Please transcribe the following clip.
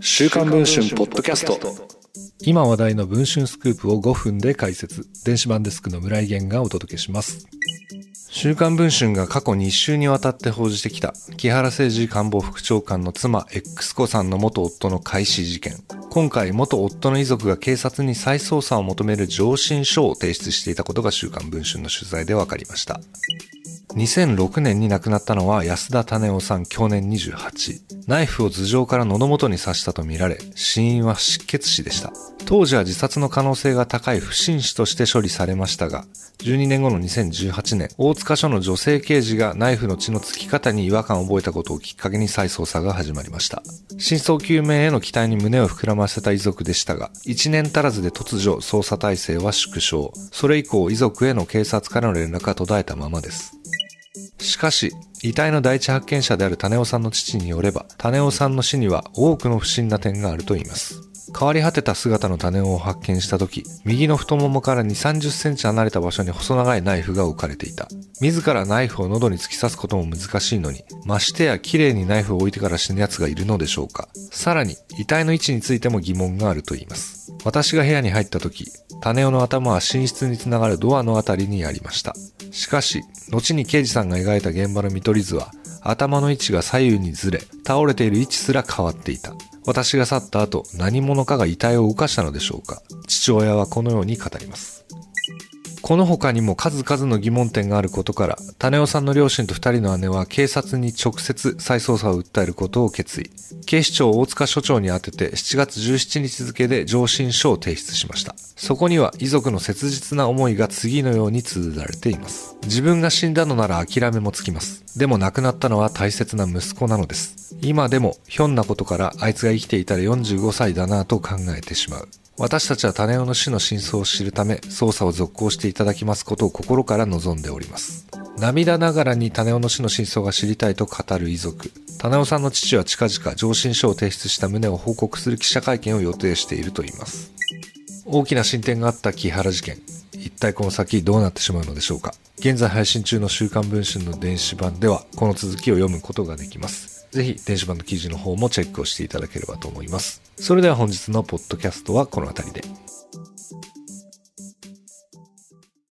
週刊文春ポッドキャスト。今話題の文春スクープを5分で解説。電子版デスクの村井源がお届けします。週刊文春が過去2週にわたって報じてきた木原誠二官房副長官の妻 X 子さんの元夫の開始事件。今回元夫の遺族が警察に再捜査を求める上申書を提出していたことが週刊文春の取材で分かりました。2006年に亡くなったのは安田種夫さん去年28。ナイフを頭上から喉元に刺したとみられ、死因は失血死でした。当時は自殺の可能性が高い不審死として処理されましたが、12年後の2018年、大塚署の女性刑事がナイフの血のつき方に違和感を覚えたことをきっかけに再捜査が始まりました。真相究明への期待に胸を膨らませた遺族でしたが、1年足らずで突如捜査体制は縮小。それ以降遺族への警察からの連絡が途絶えたままです。しかし、遺体の第一発見者である種尾さんの父によれば、種尾さんの死には多くの不審な点があると言います。変わり果てた姿の種尾を発見した時、右の太ももから2、30センチ離れた場所に細長いナイフが置かれていた。自らナイフを喉に突き刺すことも難しいのに、ましてや綺麗にナイフを置いてから死ぬ奴がいるのでしょうか。さらに、遺体の位置についても疑問があると言います。私が部屋に入った時、種尾の頭は寝室につながるドアのあたりにありました。しかし、後に刑事さんが描いた現場の見取り図は、頭の位置が左右にずれ、倒れている位置すら変わっていた。私が去った後、何者かが遺体を動かしたのでしょうか父親はこのように語ります。この他にも数々の疑問点があることから、種尾さんの両親と二人の姉は警察に直接再捜査を訴えることを決意。警視庁大塚署長に宛てて7月17日付で上申書を提出しました。そこには遺族の切実な思いが次のように綴られています。自分が死んだのなら諦めもつきます。でも亡くなったのは大切な息子なのです。今でもひょんなことからあいつが生きていたら45歳だなぁと考えてしまう。私たちは種尾の死の真相を知るため、捜査を続行していただきますことを心から望んでおります。涙ながらに種尾の死の真相が知りたいと語る遺族。種尾さんの父は近々上申書を提出した旨を報告する記者会見を予定していると言います。大きな進展があった木原事件。一体この先どうなってしまうのでしょうか。現在配信中の週刊文春の電子版では、この続きを読むことができます。ぜひ電子版の記事の方もチェックをしていただければと思います。それでは本日のポッドキャストはこの辺りで。